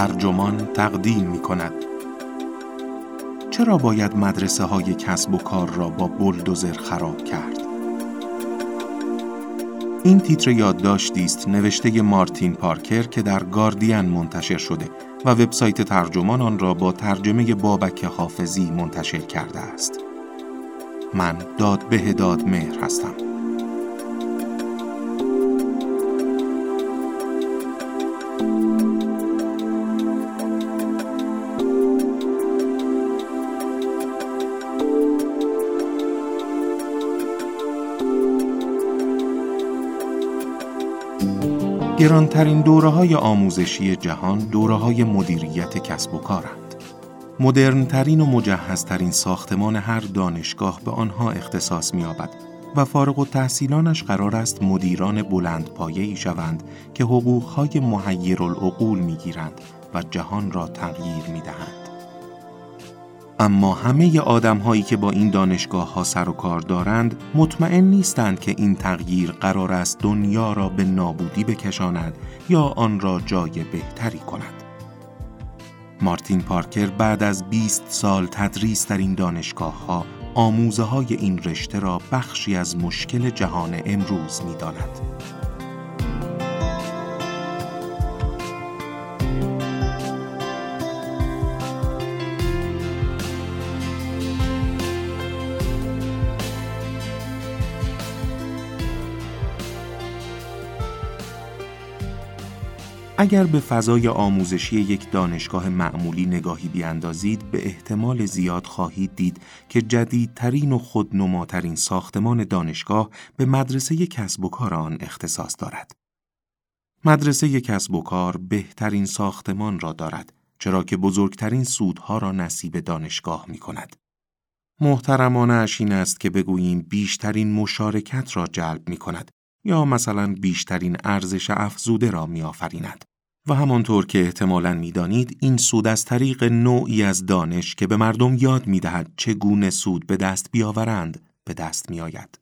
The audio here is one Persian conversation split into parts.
ترجمان تقدیم می کند چرا باید مدرسه های کسب و کار را با بلدوزر خراب کرد؟ این تیتر یادداشتی است نوشته مارتین پارکر که در گاردین منتشر شده و وبسایت ترجمان آن را با ترجمه بابک حافظی منتشر کرده است. من داد به داد مهر هستم. گرانترین دوره های آموزشی جهان دوره های مدیریت کسب و کارند. مدرنترین و مجهزترین ساختمان هر دانشگاه به آنها اختصاص می‌یابد و فارغ و تحصیلانش قرار است مدیران بلند پایه شوند که حقوقهای محیر العقول می گیرند و جهان را تغییر می دهند. اما همه آدم هایی که با این دانشگاه ها سر و کار دارند مطمئن نیستند که این تغییر قرار است دنیا را به نابودی بکشاند یا آن را جای بهتری کند. مارتین پارکر بعد از 20 سال تدریس در این دانشگاه ها آموزه های این رشته را بخشی از مشکل جهان امروز می داند. اگر به فضای آموزشی یک دانشگاه معمولی نگاهی بیاندازید به احتمال زیاد خواهید دید که جدیدترین و خودنماترین ساختمان دانشگاه به مدرسه کسب و کار آن اختصاص دارد. مدرسه کسب و کار بهترین ساختمان را دارد چرا که بزرگترین سودها را نصیب دانشگاه می کند. محترمانه این است که بگوییم بیشترین مشارکت را جلب می کند یا مثلا بیشترین ارزش افزوده را می آفریند. و همانطور که احتمالاً می‌دانید این سود از طریق نوعی از دانش که به مردم یاد می‌دهد چگونه سود به دست بیاورند به دست میآید.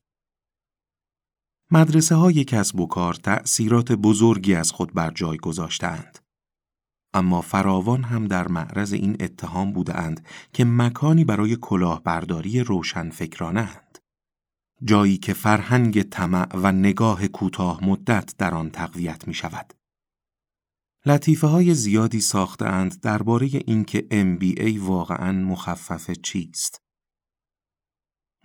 مدرسه های کسب و کار تأثیرات بزرگی از خود بر جای گذاشتند. اما فراوان هم در معرض این اتهام بودند که مکانی برای کلاهبرداری روشنفکرانه اند. جایی که فرهنگ طمع و نگاه کوتاه مدت در آن تقویت می شود. لطیفه های زیادی ساختند درباره اینکه MBA واقعا مخفف چیست.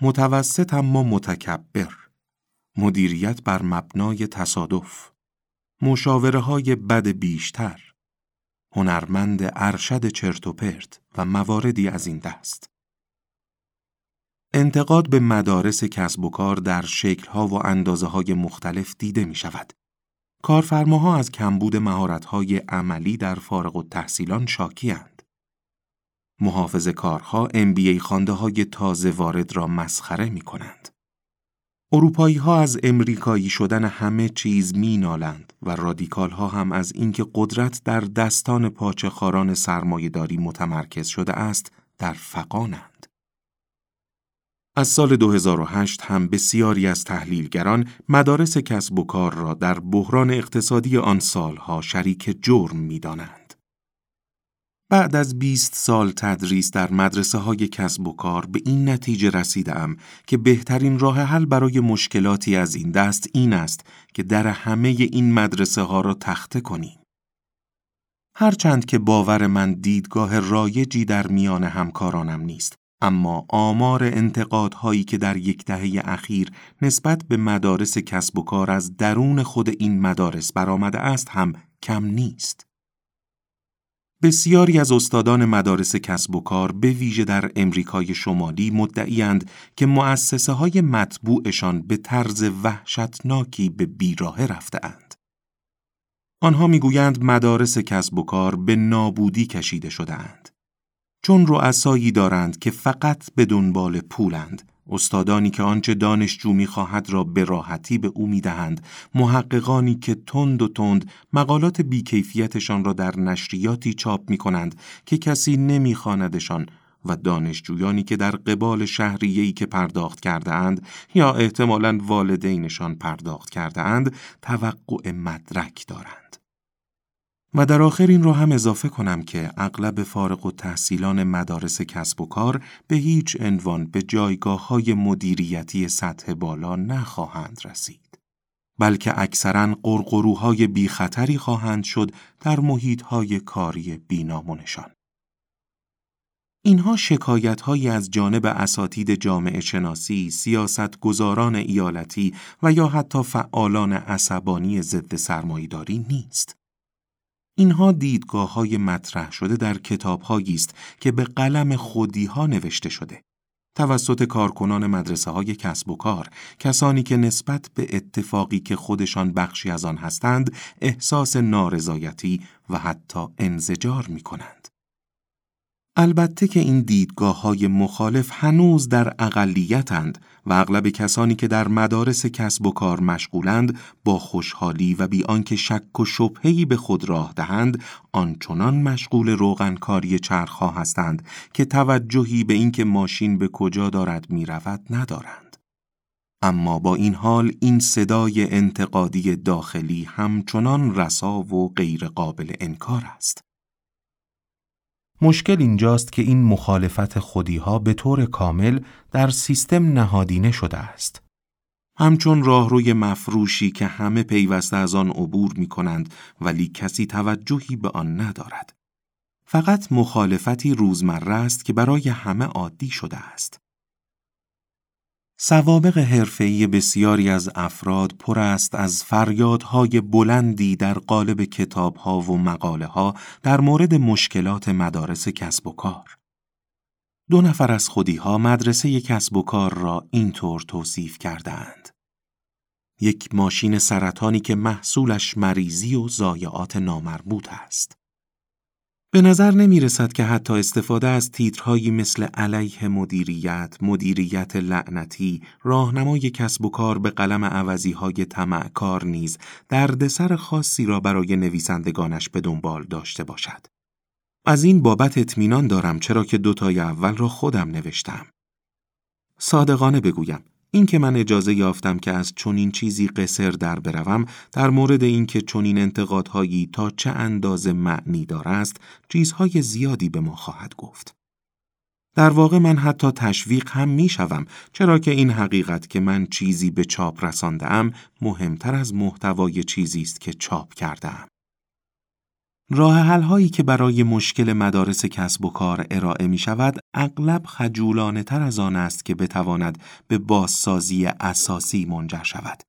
متوسط اما متکبر. مدیریت بر مبنای تصادف. مشاوره های بد بیشتر. هنرمند ارشد چرت و پرت و مواردی از این دست. انتقاد به مدارس کسب و کار در شکلها و اندازه های مختلف دیده می شود کارفرماها از کمبود مهارت‌های عملی در فارغ التحصیلان شاکیند. محافظ کارها MBA خانده های تازه وارد را مسخره می کنند. اروپایی ها از امریکایی شدن همه چیز می نالند و رادیکال ها هم از اینکه قدرت در دستان پاچه خاران سرمایهداری متمرکز شده است در فقانند. از سال 2008 هم بسیاری از تحلیلگران مدارس کسب و کار را در بحران اقتصادی آن سالها شریک جرم می دانند. بعد از 20 سال تدریس در مدرسه های کسب و کار به این نتیجه رسیدم که بهترین راه حل برای مشکلاتی از این دست این است که در همه این مدرسه ها را تخته کنیم. هرچند که باور من دیدگاه رایجی در میان همکارانم نیست اما آمار انتقادهایی که در یک دهه اخیر نسبت به مدارس کسب و کار از درون خود این مدارس برآمده است هم کم نیست. بسیاری از استادان مدارس کسب و کار به ویژه در امریکای شمالی مدعیند که مؤسسه های مطبوعشان به طرز وحشتناکی به بیراه رفتهاند. آنها می‌گویند مدارس کسب و کار به نابودی کشیده شدهاند. چون رؤسایی دارند که فقط به دنبال پولند استادانی که آنچه دانشجو می‌خواهد را به راحتی به او می‌دهند محققانی که تند و تند مقالات بیکیفیتشان را در نشریاتی چاپ می کنند که کسی نمیخواندشان و دانشجویانی که در قبال شهریه‌ای که پرداخت کرده اند یا احتمالاً والدینشان پرداخت کرده اند توقع مدرک دارند. و در آخر این را هم اضافه کنم که اغلب فارغ و تحصیلان مدارس کسب و کار به هیچ عنوان به جایگاه های مدیریتی سطح بالا نخواهند رسید. بلکه اکثرا قرقروهای بی خطری خواهند شد در محیط های کاری بینامونشان. اینها شکایت هایی از جانب اساتید جامعه شناسی، سیاست گذاران ایالتی و یا حتی فعالان عصبانی ضد سرمایداری نیست. اینها دیدگاه های مطرح شده در کتاب است که به قلم خودی ها نوشته شده. توسط کارکنان مدرسه های کسب و کار، کسانی که نسبت به اتفاقی که خودشان بخشی از آن هستند، احساس نارضایتی و حتی انزجار می کنند. البته که این دیدگاه های مخالف هنوز در اقلیتند و اغلب کسانی که در مدارس کسب و کار مشغولند با خوشحالی و بی آنکه شک و شبهه‌ای به خود راه دهند آنچنان مشغول روغنکاری چرخها هستند که توجهی به اینکه ماشین به کجا دارد می‌رود ندارند. اما با این حال این صدای انتقادی داخلی همچنان رسا و غیرقابل انکار است. مشکل اینجاست که این مخالفت خودیها به طور کامل در سیستم نهادینه شده است. همچون راهروی مفروشی که همه پیوسته از آن عبور می کنند ولی کسی توجهی به آن ندارد. فقط مخالفتی روزمره است که برای همه عادی شده است. سوابق حرفه‌ای بسیاری از افراد پر است از فریادهای بلندی در قالب کتابها و مقاله ها در مورد مشکلات مدارس کسب و کار. دو نفر از خودیها مدرسه کسب و کار را اینطور توصیف کردند. یک ماشین سرطانی که محصولش مریضی و ضایعات نامربوط است. به نظر نمی رسد که حتی استفاده از تیترهایی مثل علیه مدیریت، مدیریت لعنتی، راهنمای کسب و کار به قلم عوضی های کار نیز دردسر خاصی را برای نویسندگانش به دنبال داشته باشد. از این بابت اطمینان دارم چرا که دوتای اول را خودم نوشتم. صادقانه بگویم اینکه من اجازه یافتم که از چنین چیزی قصر در بروم در مورد اینکه چنین انتقادهایی تا چه اندازه معنی دار است چیزهای زیادی به ما خواهد گفت. در واقع من حتی تشویق هم می شوم چرا که این حقیقت که من چیزی به چاپ رسانده ام مهمتر از محتوای چیزی است که چاپ کرده راه حل هایی که برای مشکل مدارس کسب و کار ارائه می شود اغلب خجولانه تر از آن است که بتواند به بازسازی اساسی منجر شود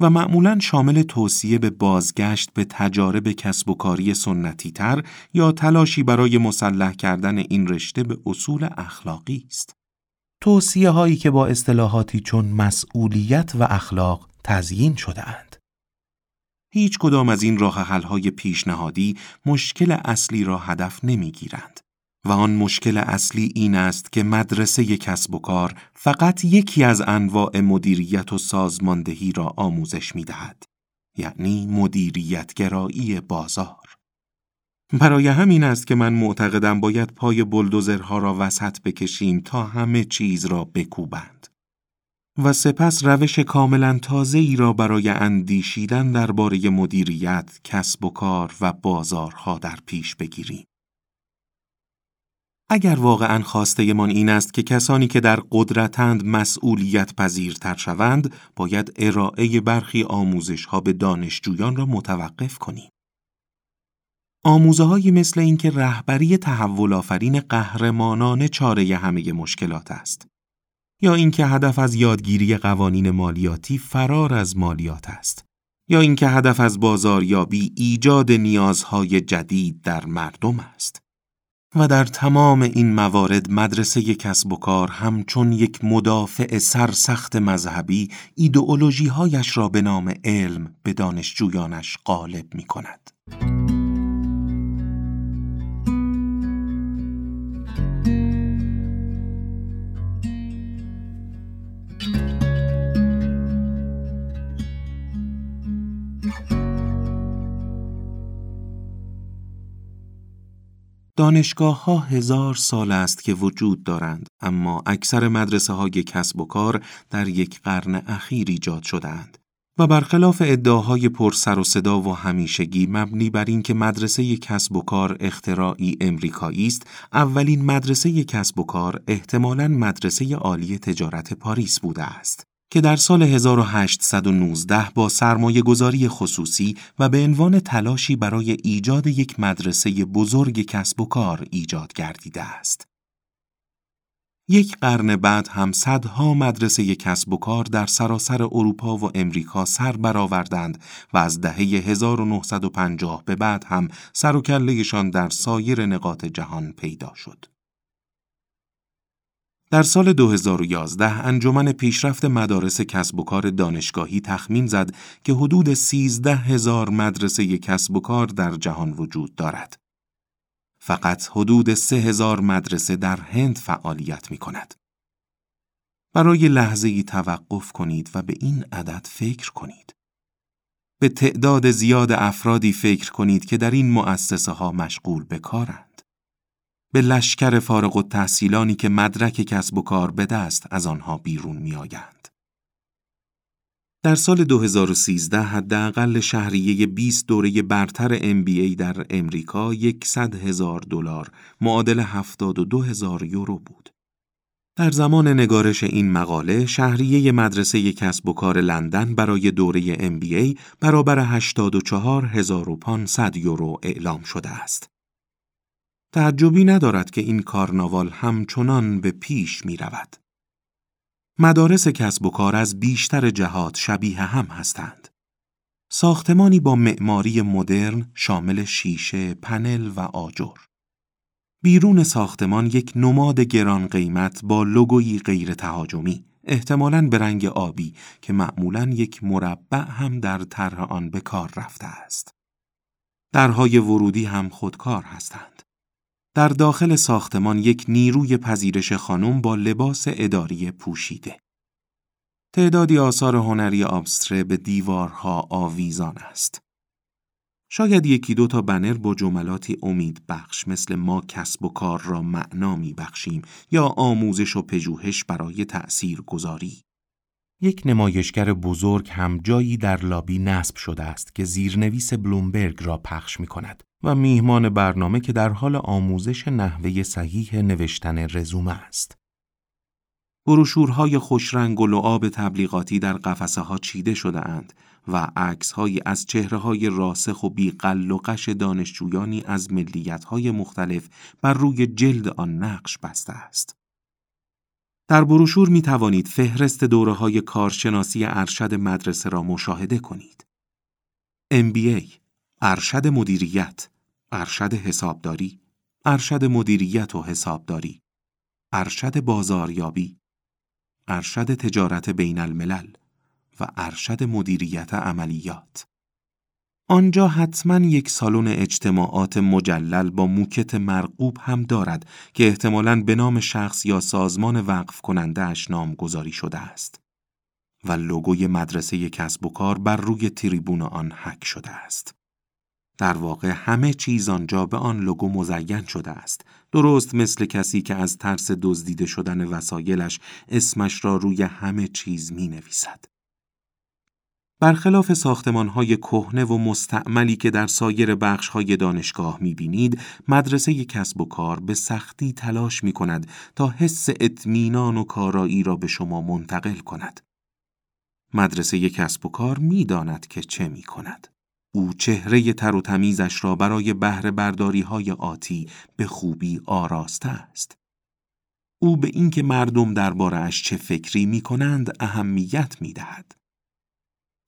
و معمولا شامل توصیه به بازگشت به تجارب کسب و کاری سنتی تر یا تلاشی برای مسلح کردن این رشته به اصول اخلاقی است. توصیه هایی که با اصطلاحاتی چون مسئولیت و اخلاق تزیین شده اند. هیچ کدام از این راه های پیشنهادی مشکل اصلی را هدف نمی گیرند. و آن مشکل اصلی این است که مدرسه کسب و کار فقط یکی از انواع مدیریت و سازماندهی را آموزش می دهد. یعنی مدیریتگرایی بازار. برای همین است که من معتقدم باید پای بلدوزرها را وسط بکشیم تا همه چیز را بکوبند. و سپس روش کاملا تازه ای را برای اندیشیدن درباره مدیریت، کسب و کار و بازارها در پیش بگیریم. اگر واقعا من این است که کسانی که در قدرتند مسئولیت پذیرتر شوند، باید ارائه برخی آموزش ها به دانشجویان را متوقف کنیم. آموزه هایی مثل اینکه رهبری تحول آفرین قهرمانان چاره همه مشکلات است. یا اینکه هدف از یادگیری قوانین مالیاتی فرار از مالیات است یا اینکه هدف از بازاریابی ایجاد نیازهای جدید در مردم است و در تمام این موارد مدرسه کسب و کار همچون یک مدافع سرسخت مذهبی ایدئولوژیهایش را به نام علم به دانشجویانش غالب می کند. دانشگاه ها هزار سال است که وجود دارند اما اکثر مدرسه های کسب و کار در یک قرن اخیر ایجاد شدهاند و برخلاف ادعاهای پرسر و صدا و همیشگی مبنی بر اینکه مدرسه کسب و کار اختراعی امریکایی است، اولین مدرسه کسب و کار احتمالاً مدرسه عالی تجارت پاریس بوده است. که در سال 1819 با سرمایه گذاری خصوصی و به عنوان تلاشی برای ایجاد یک مدرسه بزرگ کسب و کار ایجاد گردیده است. یک قرن بعد هم صدها مدرسه کسب و کار در سراسر اروپا و امریکا سر برآوردند و از دهه 1950 به بعد هم سر و در سایر نقاط جهان پیدا شد. در سال 2011 انجمن پیشرفت مدارس کسب و کار دانشگاهی تخمین زد که حدود 13 هزار مدرسه کسب و کار در جهان وجود دارد. فقط حدود 3 هزار مدرسه در هند فعالیت می کند. برای لحظه ای توقف کنید و به این عدد فکر کنید. به تعداد زیاد افرادی فکر کنید که در این مؤسسه ها مشغول به کارند. به لشکر فارغ و تحصیلانی که مدرک کسب و کار به دست از آنها بیرون می آیند. در سال 2013 حداقل شهریه 20 دوره برتر MBA در امریکا 100 هزار دلار معادل 72 هزار یورو بود. در زمان نگارش این مقاله شهریه مدرسه کسب و کار لندن برای دوره MBA برابر 84500 یورو اعلام شده است. تعجبی ندارد که این کارناوال همچنان به پیش می رود. مدارس کسب و کار از بیشتر جهات شبیه هم هستند. ساختمانی با معماری مدرن شامل شیشه، پنل و آجر. بیرون ساختمان یک نماد گران قیمت با لوگویی غیر تهاجمی، احتمالاً به رنگ آبی که معمولاً یک مربع هم در طرح آن به کار رفته است. درهای ورودی هم خودکار هستند. در داخل ساختمان یک نیروی پذیرش خانم با لباس اداری پوشیده. تعدادی آثار هنری آبستره به دیوارها آویزان است. شاید یکی دو تا بنر با جملاتی امید بخش مثل ما کسب و کار را معنا می بخشیم یا آموزش و پژوهش برای تأثیر گذاری. یک نمایشگر بزرگ هم جایی در لابی نصب شده است که زیرنویس بلومبرگ را پخش می کند و میهمان برنامه که در حال آموزش نحوه صحیح نوشتن رزومه است. بروشورهای خوشرنگ و لعاب تبلیغاتی در قفسه ها چیده شده اند و عکس از چهره های راسخ و بیقل و قش دانشجویانی از ملیت های مختلف بر روی جلد آن نقش بسته است. در بروشور می توانید فهرست دوره های کارشناسی ارشد مدرسه را مشاهده کنید. MBA ارشد مدیریت، ارشد حسابداری، ارشد مدیریت و حسابداری، ارشد بازاریابی، ارشد تجارت بین الملل و ارشد مدیریت عملیات. آنجا حتما یک سالن اجتماعات مجلل با موکت مرقوب هم دارد که احتمالاً به نام شخص یا سازمان وقف کننده اش نامگذاری شده است و لوگوی مدرسه کسب و کار بر روی تریبون آن حک شده است. در واقع همه چیز آنجا به آن لوگو مزین شده است. درست مثل کسی که از ترس دزدیده شدن وسایلش اسمش را روی همه چیز می نویسد. برخلاف ساختمانهای کهنه و مستعملی که در سایر بخشهای دانشگاه می‌بینید، مدرسه کسب و کار به سختی تلاش می کند تا حس اطمینان و کارایی را به شما منتقل کند. مدرسه کسب و کار می‌داند که چه می کند. او چهره تر و تمیزش را برای بهره برداری های آتی به خوبی آراسته است. او به اینکه مردم دربارهاش چه فکری می کنند اهمیت می دهد.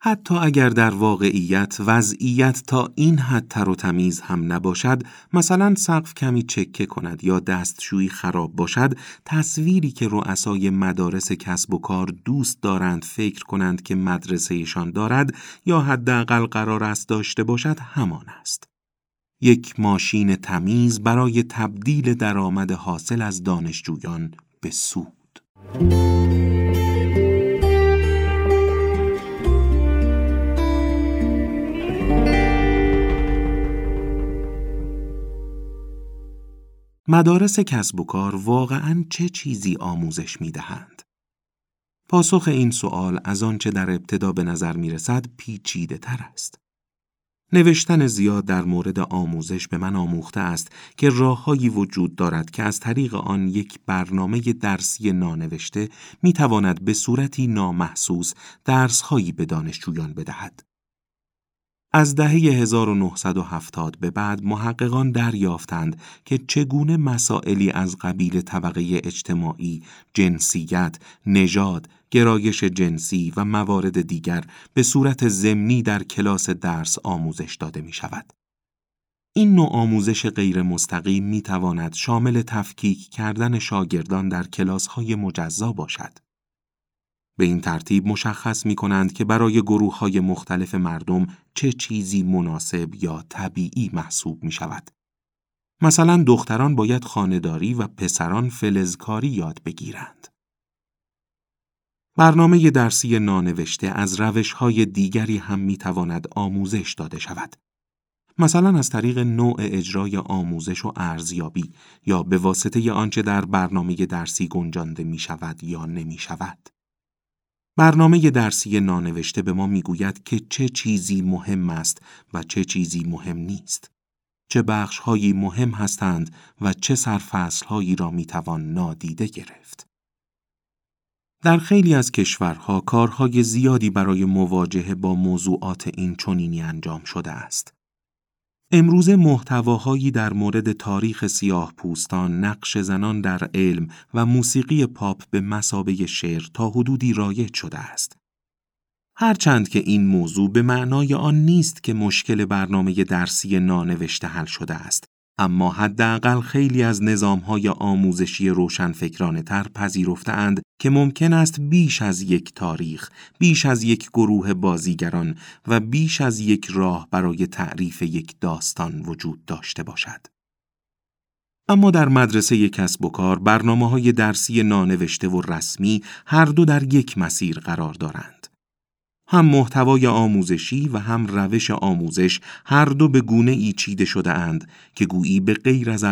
حتی اگر در واقعیت وضعیت تا این حد تر و تمیز هم نباشد مثلا سقف کمی چکه کند یا دستشویی خراب باشد تصویری که رؤسای مدارس کسب و کار دوست دارند فکر کنند که مدرسهشان دارد یا حداقل قرار است داشته باشد همان است. یک ماشین تمیز برای تبدیل درآمد حاصل از دانشجویان به سود. مدارس کسب و کار واقعا چه چیزی آموزش می دهند؟ پاسخ این سوال از آنچه در ابتدا به نظر می رسد پیچیده تر است. نوشتن زیاد در مورد آموزش به من آموخته است که راههایی وجود دارد که از طریق آن یک برنامه درسی نانوشته می تواند به صورتی نامحسوس درسهایی به دانشجویان بدهد. از دهه 1970 به بعد محققان دریافتند که چگونه مسائلی از قبیل طبقه اجتماعی، جنسیت، نژاد، گرایش جنسی و موارد دیگر به صورت ضمنی در کلاس درس آموزش داده می شود. این نوع آموزش غیر مستقیم می تواند شامل تفکیک کردن شاگردان در کلاس های مجزا باشد. به این ترتیب مشخص می کنند که برای گروه های مختلف مردم چه چیزی مناسب یا طبیعی محسوب می شود. مثلا دختران باید خانهداری و پسران فلزکاری یاد بگیرند. برنامه درسی نانوشته از روش های دیگری هم می تواند آموزش داده شود. مثلا از طریق نوع اجرای آموزش و ارزیابی یا به واسطه آنچه در برنامه درسی گنجانده می شود یا نمی شود. برنامه درسی نانوشته به ما می‌گوید که چه چیزی مهم است و چه چیزی مهم نیست. چه بخشهایی مهم هستند و چه سرفصلهایی را می‌توان نادیده گرفت. در خیلی از کشورها کارهای زیادی برای مواجهه با موضوعات این چنینی انجام شده است. امروز محتواهایی در مورد تاریخ سیاه پوستان، نقش زنان در علم و موسیقی پاپ به مسابه شعر تا حدودی رایج شده است. هرچند که این موضوع به معنای آن نیست که مشکل برنامه درسی نانوشته حل شده است، اما حداقل خیلی از نظامهای آموزشی روشنفکرانه تر پذیرفتند که ممکن است بیش از یک تاریخ، بیش از یک گروه بازیگران و بیش از یک راه برای تعریف یک داستان وجود داشته باشد. اما در مدرسه کسب و کار برنامه های درسی نانوشته و رسمی هر دو در یک مسیر قرار دارند. هم محتوای آموزشی و هم روش آموزش هر دو به گونه ای چیده شده اند که گویی به غیر از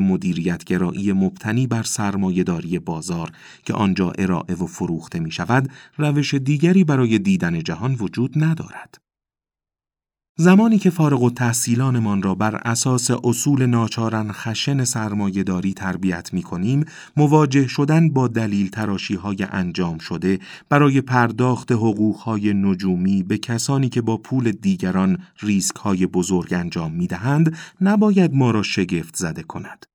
مدیریت گرایی مبتنی بر سرمایهداری بازار که آنجا ارائه و فروخته می شود روش دیگری برای دیدن جهان وجود ندارد. زمانی که فارغ و تحصیلانمان را بر اساس اصول ناچارن خشن سرمایهداری تربیت می کنیم، مواجه شدن با دلیل تراشی های انجام شده برای پرداخت حقوق های نجومی به کسانی که با پول دیگران ریسک های بزرگ انجام می دهند، نباید ما را شگفت زده کند.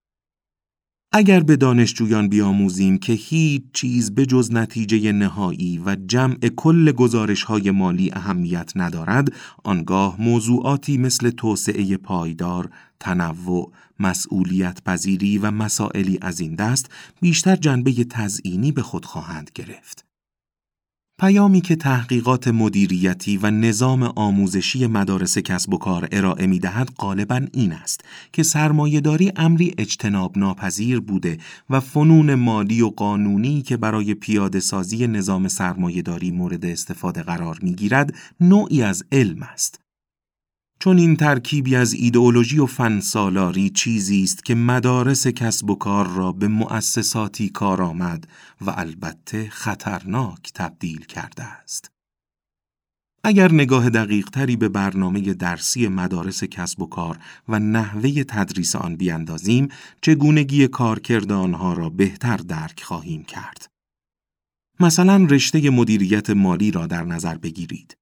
اگر به دانشجویان بیاموزیم که هیچ چیز به جز نتیجه نهایی و جمع کل گزارش های مالی اهمیت ندارد، آنگاه موضوعاتی مثل توسعه پایدار، تنوع، مسئولیت پذیری و مسائلی از این دست بیشتر جنبه تزئینی به خود خواهند گرفت. پیامی که تحقیقات مدیریتی و نظام آموزشی مدارس کسب و کار ارائه می دهد غالبا این است که سرمایهداری امری اجتناب ناپذیر بوده و فنون مالی و قانونی که برای پیاده سازی نظام سرمایهداری مورد استفاده قرار می گیرد نوعی از علم است. چون این ترکیبی از ایدئولوژی و فنسالاری چیزی است که مدارس کسب و کار را به مؤسساتی کارآمد و البته خطرناک تبدیل کرده است. اگر نگاه دقیق تری به برنامه درسی مدارس کسب و کار و نحوه تدریس آن بیاندازیم، چگونگی کارکرد آنها را بهتر درک خواهیم کرد. مثلا رشته مدیریت مالی را در نظر بگیرید.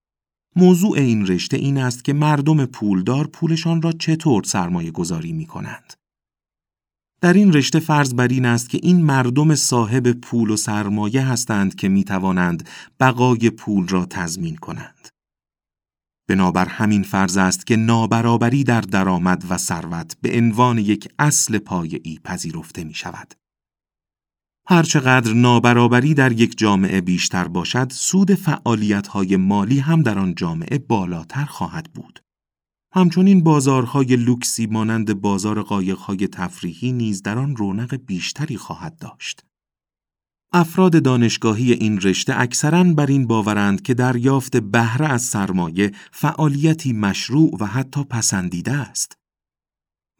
موضوع این رشته این است که مردم پولدار پولشان را چطور سرمایه گذاری می کنند. در این رشته فرض بر این است که این مردم صاحب پول و سرمایه هستند که می توانند بقای پول را تضمین کنند. بنابر همین فرض است که نابرابری در درآمد و ثروت به عنوان یک اصل پایه‌ای پذیرفته می شود. هرچقدر نابرابری در یک جامعه بیشتر باشد، سود فعالیت‌های مالی هم در آن جامعه بالاتر خواهد بود. همچنین بازارهای لوکسی مانند بازار قایقهای تفریحی نیز در آن رونق بیشتری خواهد داشت. افراد دانشگاهی این رشته اکثرا بر این باورند که دریافت بهره از سرمایه فعالیتی مشروع و حتی پسندیده است.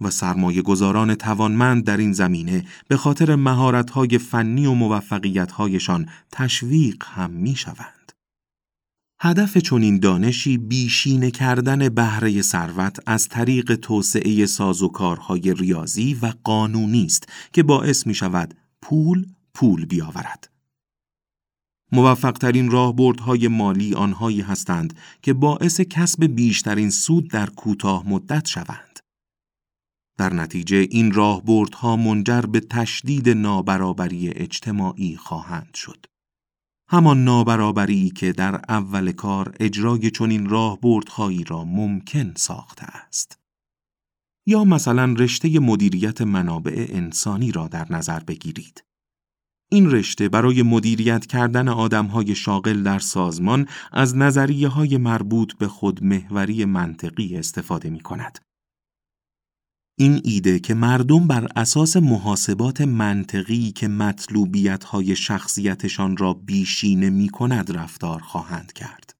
و سرمایه گذاران توانمند در این زمینه به خاطر مهارت‌های فنی و موفقیت‌هایشان تشویق هم می شوند. هدف چنین دانشی بیشینه کردن بهره ثروت از طریق توسعه سازوکارهای ریاضی و قانونی است که باعث می شود پول پول بیاورد. موفقترین راهبردهای مالی آنهایی هستند که باعث کسب بیشترین سود در کوتاه مدت شوند. در نتیجه این راهبردها منجر به تشدید نابرابری اجتماعی خواهند شد. همان نابرابری که در اول کار اجرای چنین راهبردهایی را ممکن ساخته است. یا مثلا رشته مدیریت منابع انسانی را در نظر بگیرید. این رشته برای مدیریت کردن آدمهای شاغل در سازمان از نظریه های مربوط به خودمهوری منطقی استفاده می کند. این ایده که مردم بر اساس محاسبات منطقی که مطلوبیت های شخصیتشان را بیشینه می کند رفتار خواهند کرد.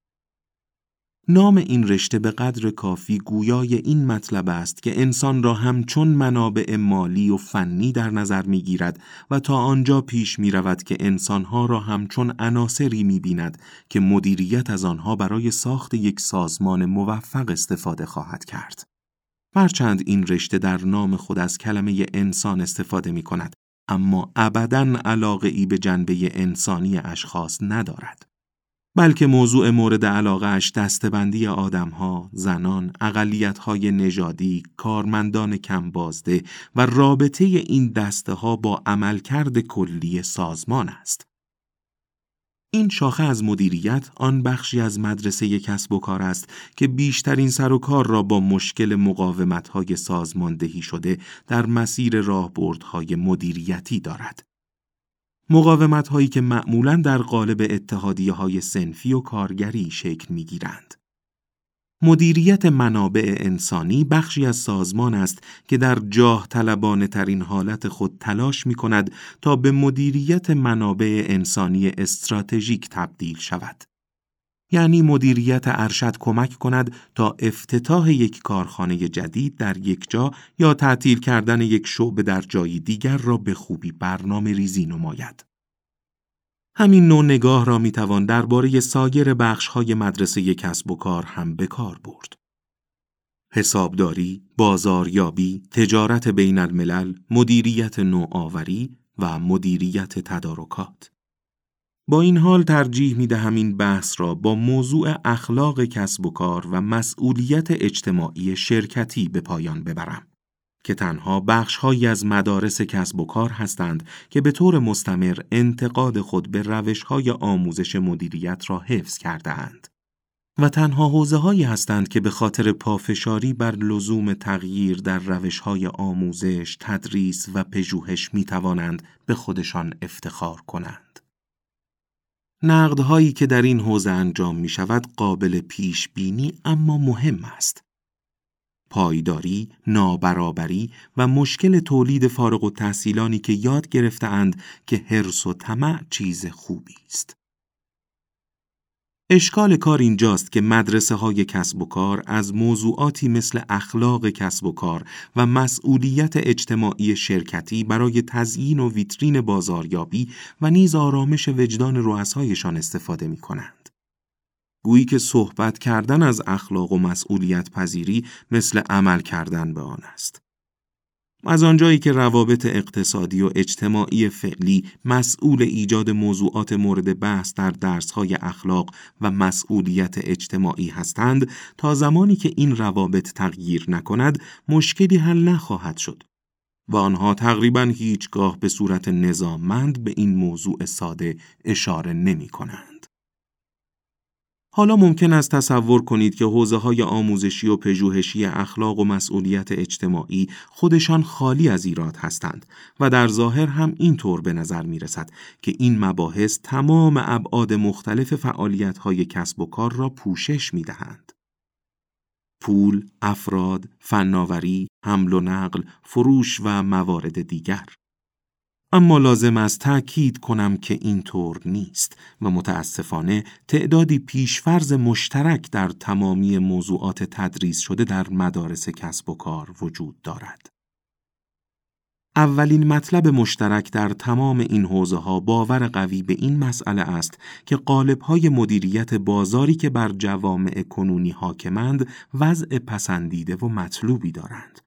نام این رشته به قدر کافی گویای این مطلب است که انسان را همچون منابع مالی و فنی در نظر می گیرد و تا آنجا پیش می رود که انسانها را همچون عناصری می بیند که مدیریت از آنها برای ساخت یک سازمان موفق استفاده خواهد کرد. هرچند این رشته در نام خود از کلمه انسان استفاده می کند اما ابدا علاقه ای به جنبه انسانی اشخاص ندارد. بلکه موضوع مورد علاقه اش دستبندی آدمها، زنان، اقلیتهای نژادی، کارمندان کمبازده و رابطه این دسته ها با عملکرد کلی سازمان است. این شاخه از مدیریت آن بخشی از مدرسه کسب و کار است که بیشترین سر و کار را با مشکل مقاومت‌های سازماندهی شده در مسیر راهبردهای مدیریتی دارد. مقاومت هایی که معمولا در قالب اتحادیه های سنفی و کارگری شکل می گیرند. مدیریت منابع انسانی بخشی از سازمان است که در جاه طلبانه ترین حالت خود تلاش می کند تا به مدیریت منابع انسانی استراتژیک تبدیل شود. یعنی مدیریت ارشد کمک کند تا افتتاح یک کارخانه جدید در یک جا یا تعطیل کردن یک شعبه در جایی دیگر را به خوبی برنامه ریزی نماید. همین نوع نگاه را می‌توان درباره سایر بخش‌های مدرسه کسب و کار هم به کار برد. حسابداری، بازاریابی، تجارت بین الملل، مدیریت نوآوری و مدیریت تدارکات. با این حال ترجیح می دهم این بحث را با موضوع اخلاق کسب و کار و مسئولیت اجتماعی شرکتی به پایان ببرم که تنها بخشهایی از مدارس کسب و کار هستند که به طور مستمر انتقاد خود به روشهای آموزش مدیریت را حفظ کرده اند. و تنها حوزه هایی هستند که به خاطر پافشاری بر لزوم تغییر در روش های آموزش، تدریس و پژوهش می توانند به خودشان افتخار کنند. نقدهایی که در این حوزه انجام می شود قابل پیش بینی اما مهم است. پایداری، نابرابری و مشکل تولید فارغ و تحصیلانی که یاد گرفتهاند که حرس و طمع چیز خوبی است. اشکال کار اینجاست که مدرسه های کسب و کار از موضوعاتی مثل اخلاق کسب و کار و مسئولیت اجتماعی شرکتی برای تزیین و ویترین بازاریابی و نیز آرامش وجدان رؤسایشان استفاده می کنند. گویی که صحبت کردن از اخلاق و مسئولیت پذیری مثل عمل کردن به آن است. از آنجایی که روابط اقتصادی و اجتماعی فعلی مسئول ایجاد موضوعات مورد بحث در درسهای اخلاق و مسئولیت اجتماعی هستند تا زمانی که این روابط تغییر نکند مشکلی حل نخواهد شد و آنها تقریبا هیچگاه به صورت نظاممند به این موضوع ساده اشاره نمی کنند. حالا ممکن است تصور کنید که حوزه های آموزشی و پژوهشی اخلاق و مسئولیت اجتماعی خودشان خالی از ایراد هستند و در ظاهر هم اینطور به نظر می رسد که این مباحث تمام ابعاد مختلف فعالیت های کسب و کار را پوشش می دهند. پول، افراد، فناوری، حمل و نقل، فروش و موارد دیگر. اما لازم است تأکید کنم که اینطور نیست و متاسفانه تعدادی پیشفرز مشترک در تمامی موضوعات تدریس شده در مدارس کسب و کار وجود دارد. اولین مطلب مشترک در تمام این حوزه ها باور قوی به این مسئله است که قالب های مدیریت بازاری که بر جوامع کنونی حاکمند وضع پسندیده و مطلوبی دارند.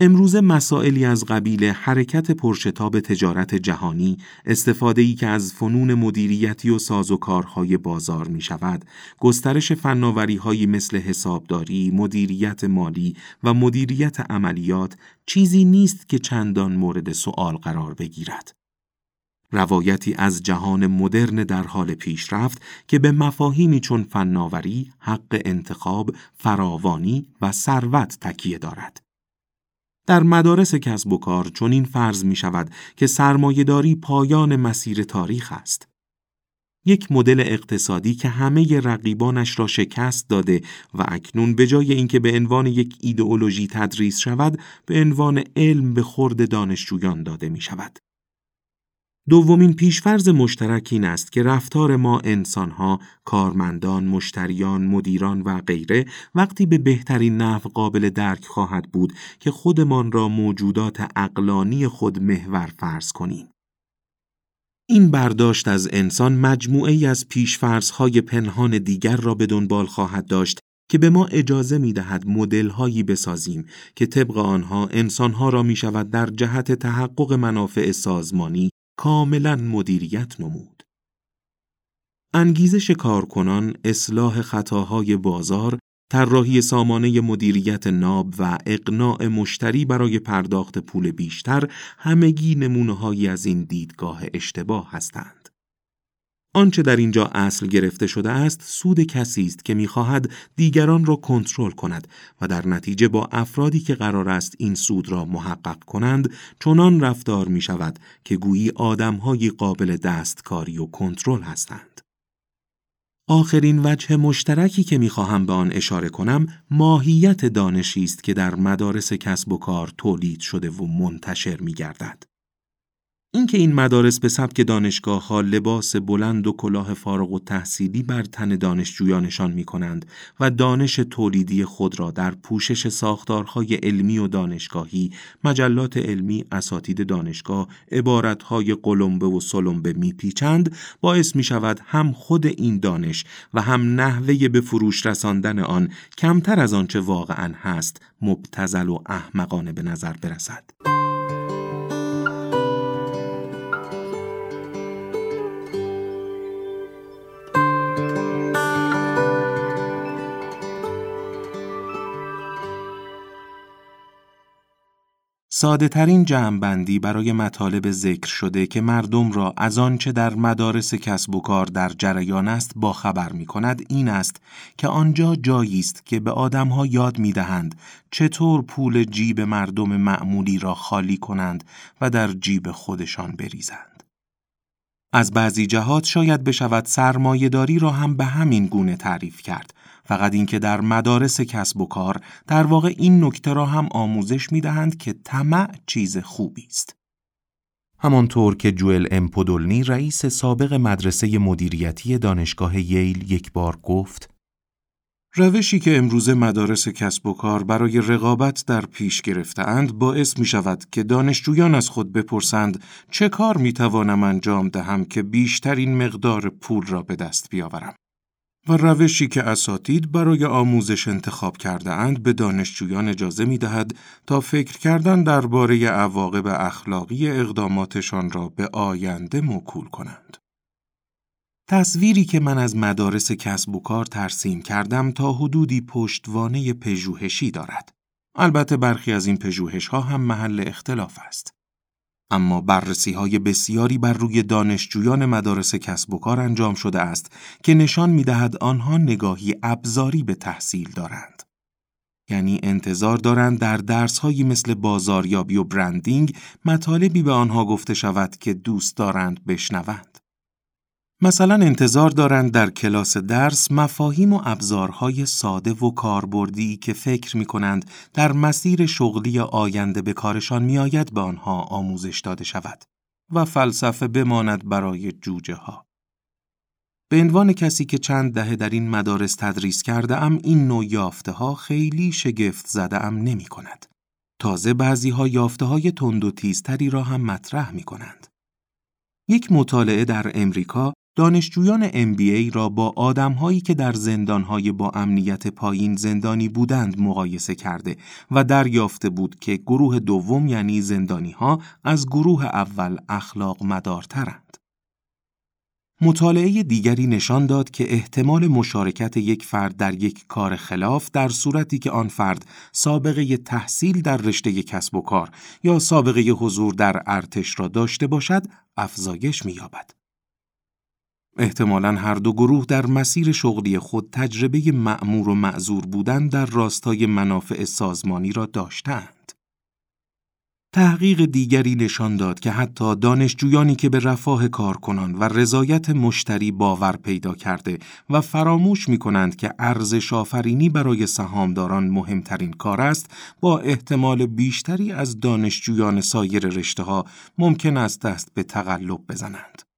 امروزه مسائلی از قبیل حرکت پرشتاب تجارت جهانی، استفاده که از فنون مدیریتی و سازوکارهای بازار می شود، گسترش فناوری مثل حسابداری، مدیریت مالی و مدیریت عملیات چیزی نیست که چندان مورد سؤال قرار بگیرد. روایتی از جهان مدرن در حال پیشرفت که به مفاهیمی چون فناوری، حق انتخاب، فراوانی و ثروت تکیه دارد. در مدارس کسب و کار این فرض می شود که سرمایهداری پایان مسیر تاریخ است. یک مدل اقتصادی که همه رقیبانش را شکست داده و اکنون به جای اینکه به عنوان یک ایدئولوژی تدریس شود به عنوان علم به خورد دانشجویان داده می شود. دومین پیشفرز مشترک این است که رفتار ما انسانها، کارمندان، مشتریان، مدیران و غیره وقتی به بهترین نحو قابل درک خواهد بود که خودمان را موجودات اقلانی خود محور فرض کنیم. این برداشت از انسان مجموعه ای از پیشفرزهای پنهان دیگر را به دنبال خواهد داشت که به ما اجازه می دهد مدل هایی بسازیم که طبق آنها انسانها را می شود در جهت تحقق منافع سازمانی کاملا مدیریت نمود. انگیزش کارکنان، اصلاح خطاهای بازار، طراحی سامانه مدیریت ناب و اقناع مشتری برای پرداخت پول بیشتر همگی نمونه از این دیدگاه اشتباه هستند. آنچه در اینجا اصل گرفته شده است سود کسی است که می‌خواهد دیگران را کنترل کند و در نتیجه با افرادی که قرار است این سود را محقق کنند چنان رفتار می شود که گویی آدمهایی قابل دستکاری و کنترل هستند. آخرین وجه مشترکی که می‌خواهم به آن اشاره کنم ماهیت دانشی است که در مدارس کسب و کار تولید شده و منتشر می گردد. اینکه این مدارس به سبک دانشگاه ها لباس بلند و کلاه فارغ و تحصیلی بر تن دانشجویانشان می کنند و دانش تولیدی خود را در پوشش ساختارهای علمی و دانشگاهی، مجلات علمی، اساتید دانشگاه، عبارتهای قلمبه و سلمبه می پیچند، باعث می شود هم خود این دانش و هم نحوه به فروش رساندن آن کمتر از آنچه واقعا هست مبتزل و احمقانه به نظر برسد. ساده ترین جمعبندی برای مطالب ذکر شده که مردم را از آنچه در مدارس کسب و کار در جریان است با خبر می کند این است که آنجا جایی است که به آدمها یاد می دهند چطور پول جیب مردم معمولی را خالی کنند و در جیب خودشان بریزند. از بعضی جهات شاید بشود سرمایهداری را هم به همین گونه تعریف کرد فقط اینکه در مدارس کسب و کار در واقع این نکته را هم آموزش می دهند که طمع چیز خوبی است. همانطور که جوئل امپودولنی رئیس سابق مدرسه مدیریتی دانشگاه ییل یک بار گفت روشی که امروزه مدارس کسب و کار برای رقابت در پیش گرفتهاند باعث می شود که دانشجویان از خود بپرسند چه کار می توانم انجام دهم که بیشترین مقدار پول را به دست بیاورم. و روشی که اساتید برای آموزش انتخاب کرده اند به دانشجویان اجازه می دهد تا فکر کردن درباره عواقب اخلاقی اقداماتشان را به آینده موکول کنند. تصویری که من از مدارس کسب و کار ترسیم کردم تا حدودی پشتوانه پژوهشی دارد. البته برخی از این پژوهش ها هم محل اختلاف است. اما بررسی های بسیاری بر روی دانشجویان مدارس کسب و کار انجام شده است که نشان می دهد آنها نگاهی ابزاری به تحصیل دارند. یعنی انتظار دارند در درس مثل بازاریابی و برندینگ مطالبی به آنها گفته شود که دوست دارند بشنوند. مثلا انتظار دارند در کلاس درس مفاهیم و ابزارهای ساده و کاربردی که فکر می کنند در مسیر شغلی آینده به کارشان می آید به آنها آموزش داده شود. و فلسفه بماند برای جوجه ها. به عنوان کسی که چند دهه در این مدارس تدریس کرده ام این نوع یافته ها خیلی شگفت زده ام نمی کند. تازه بعضی ها یافته های تند و تیزتری را هم مطرح می کنند. یک مطالعه در امریکا دانشجویان MBA را با آدمهایی که در زندانهای با امنیت پایین زندانی بودند مقایسه کرده و دریافته بود که گروه دوم یعنی زندانی ها از گروه اول اخلاق مدارترند. مطالعه دیگری نشان داد که احتمال مشارکت یک فرد در یک کار خلاف در صورتی که آن فرد سابقه تحصیل در رشته کسب و کار یا سابقه حضور در ارتش را داشته باشد افزایش می‌یابد. احتمالا هر دو گروه در مسیر شغلی خود تجربه معمور و معذور بودن در راستای منافع سازمانی را داشتند. تحقیق دیگری نشان داد که حتی دانشجویانی که به رفاه کارکنان و رضایت مشتری باور پیدا کرده و فراموش می کنند که ارزش آفرینی برای سهامداران مهمترین کار است با احتمال بیشتری از دانشجویان سایر رشته ها ممکن است دست به تقلب بزنند.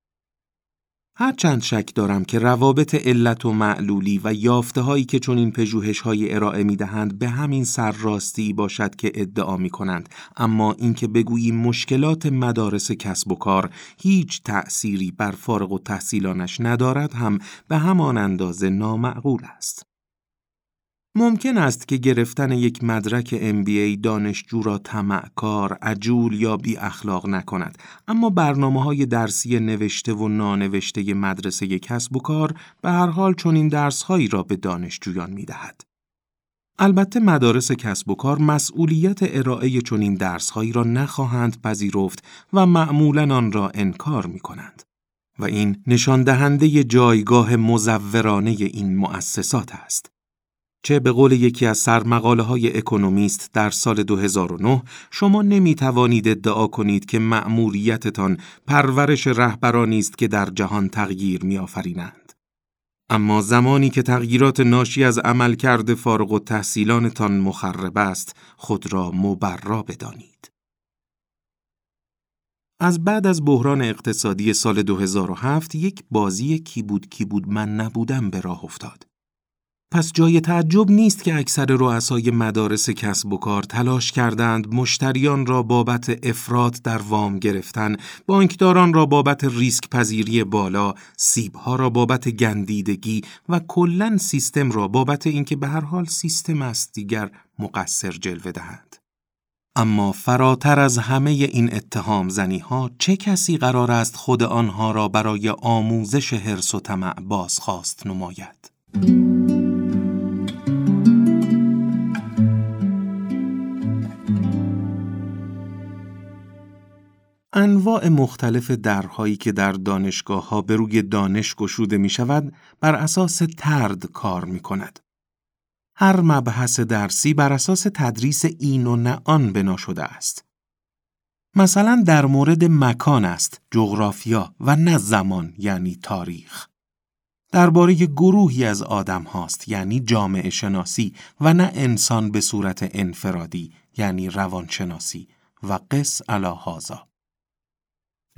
هرچند شک دارم که روابط علت و معلولی و یافته هایی که چون این پژوهش های ارائه می دهند به همین سرراستی باشد که ادعا می کنند اما اینکه بگوییم مشکلات مدارس کسب و کار هیچ تأثیری بر فارغ و تحصیلانش ندارد هم به همان اندازه نامعقول است. ممکن است که گرفتن یک مدرک MBA دانشجو را طمعکار، عجول یا بی اخلاق نکند، اما برنامه های درسی نوشته و نانوشته مدرسه کسب و کار به هر حال چنین درسهایی را به دانشجویان می دهد. البته مدارس کسب و کار مسئولیت ارائه چنین درسهایی را نخواهند پذیرفت و معمولا آن را انکار می کنند. و این نشان دهنده جایگاه مزورانه این مؤسسات است. چه به قول یکی از سرمقاله های اکونومیست در سال 2009 شما نمی توانید ادعا کنید که مأموریتتان پرورش رهبرانی است که در جهان تغییر می آفرینند. اما زمانی که تغییرات ناشی از عملکرد فارغ و تحصیلانتان مخرب است، خود را مبرا بدانید. از بعد از بحران اقتصادی سال 2007 یک بازی کی بود کی بود من نبودم به راه افتاد. پس جای تعجب نیست که اکثر رؤسای مدارس کسب و کار تلاش کردند مشتریان را بابت افراد در وام گرفتن، بانکداران را بابت ریسک پذیری بالا، سیبها را بابت گندیدگی و کلا سیستم را بابت اینکه به هر حال سیستم است دیگر مقصر جلوه دهند. اما فراتر از همه این اتهام زنی ها چه کسی قرار است خود آنها را برای آموزش حرس و طمع بازخواست نماید؟ انواع مختلف درهایی که در دانشگاه ها به روی دانش گشوده می شود بر اساس ترد کار می کند. هر مبحث درسی بر اساس تدریس این و نه آن بنا شده است. مثلا در مورد مکان است، جغرافیا و نه زمان یعنی تاریخ. درباره گروهی از آدم هاست یعنی جامعه شناسی و نه انسان به صورت انفرادی یعنی روانشناسی و قص هازا.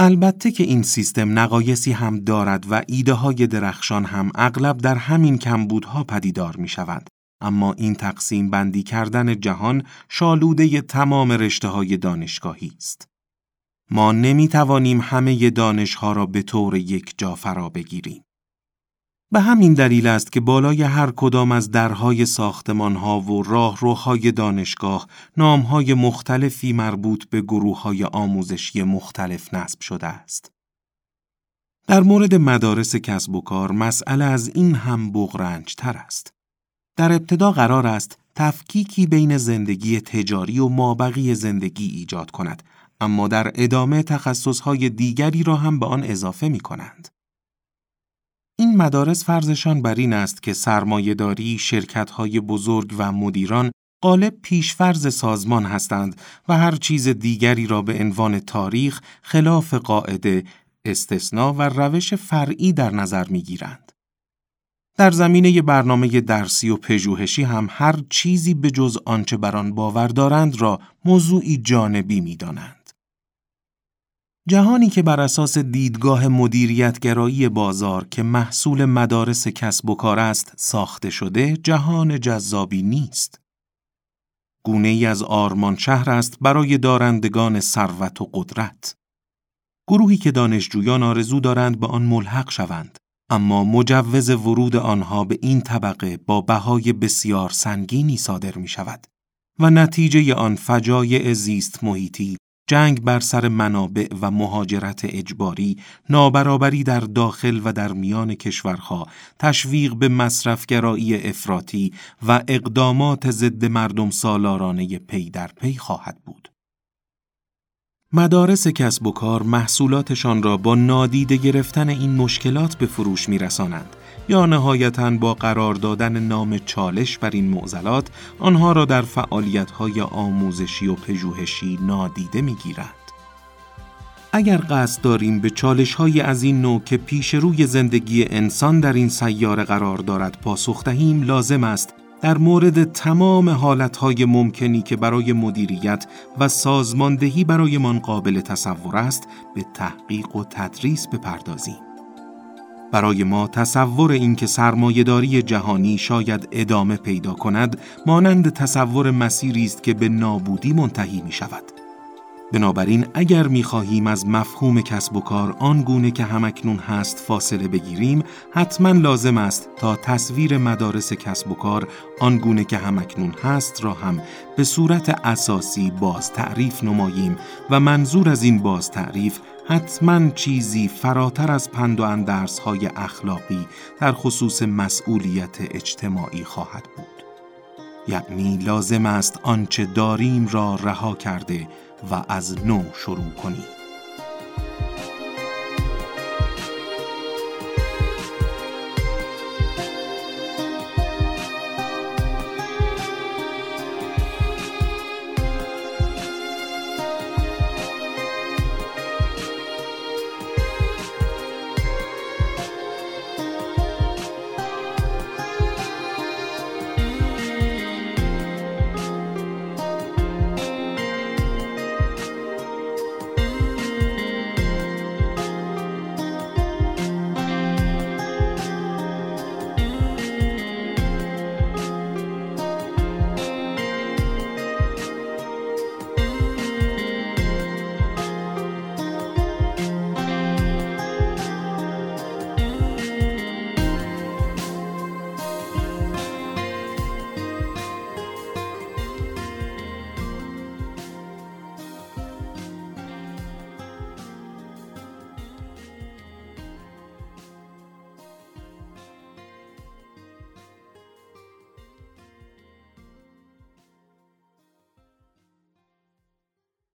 البته که این سیستم نقایسی هم دارد و ایده های درخشان هم اغلب در همین کمبودها پدیدار می شود. اما این تقسیم بندی کردن جهان شالوده تمام رشته های دانشگاهی است. ما نمی توانیم همه دانشها را به طور یک جا فرا بگیریم. به همین دلیل است که بالای هر کدام از درهای ساختمانها و راهروهای دانشگاه نامهای مختلفی مربوط به گروههای آموزشی مختلف نصب شده است. در مورد مدارس کسب و کار مسئله از این هم بغرنج تر است. در ابتدا قرار است تفکیکی بین زندگی تجاری و مابقی زندگی ایجاد کند اما در ادامه تخصصهای دیگری را هم به آن اضافه می کنند. این مدارس فرضشان بر این است که سرمایهداری، شرکت‌های بزرگ و مدیران غالب پیشفرز سازمان هستند و هر چیز دیگری را به عنوان تاریخ خلاف قاعده، استثنا و روش فرعی در نظر می‌گیرند. در زمینه برنامه درسی و پژوهشی هم هر چیزی به جز آنچه بر آن باور دارند را موضوعی جانبی می‌دانند. جهانی که بر اساس دیدگاه مدیریتگرایی بازار که محصول مدارس کسب و کار است ساخته شده جهان جذابی نیست. گونه ای از آرمان شهر است برای دارندگان ثروت و قدرت. گروهی که دانشجویان آرزو دارند به آن ملحق شوند اما مجوز ورود آنها به این طبقه با بهای بسیار سنگینی صادر می شود و نتیجه آن فجایع زیست محیطی جنگ بر سر منابع و مهاجرت اجباری، نابرابری در داخل و در میان کشورها، تشویق به مصرفگرایی افراطی و اقدامات ضد مردم سالارانه پی در پی خواهد بود. مدارس کسب و کار محصولاتشان را با نادیده گرفتن این مشکلات به فروش میرسانند یا نهایتا با قرار دادن نام چالش بر این معضلات آنها را در فعالیت‌های آموزشی و پژوهشی نادیده می‌گیرند. اگر قصد داریم به چالش های از این نوع که پیش روی زندگی انسان در این سیاره قرار دارد پاسخ دهیم لازم است در مورد تمام حالتهای ممکنی که برای مدیریت و سازماندهی برایمان قابل تصور است به تحقیق و تدریس بپردازیم. برای ما تصور اینکه سرمایهداری جهانی شاید ادامه پیدا کند مانند تصور مسیری است که به نابودی منتهی می شود. بنابراین اگر می‌خواهیم از مفهوم کسب و کار آنگونه که همکنون هست فاصله بگیریم حتما لازم است تا تصویر مدارس کسب و کار آنگونه که همکنون هست را هم به صورت اساسی باز تعریف نماییم و منظور از این باز تعریف حتما چیزی فراتر از پند و اندرس های اخلاقی در خصوص مسئولیت اجتماعی خواهد بود. یعنی لازم است آنچه داریم را رها کرده و از نو شروع کنیم.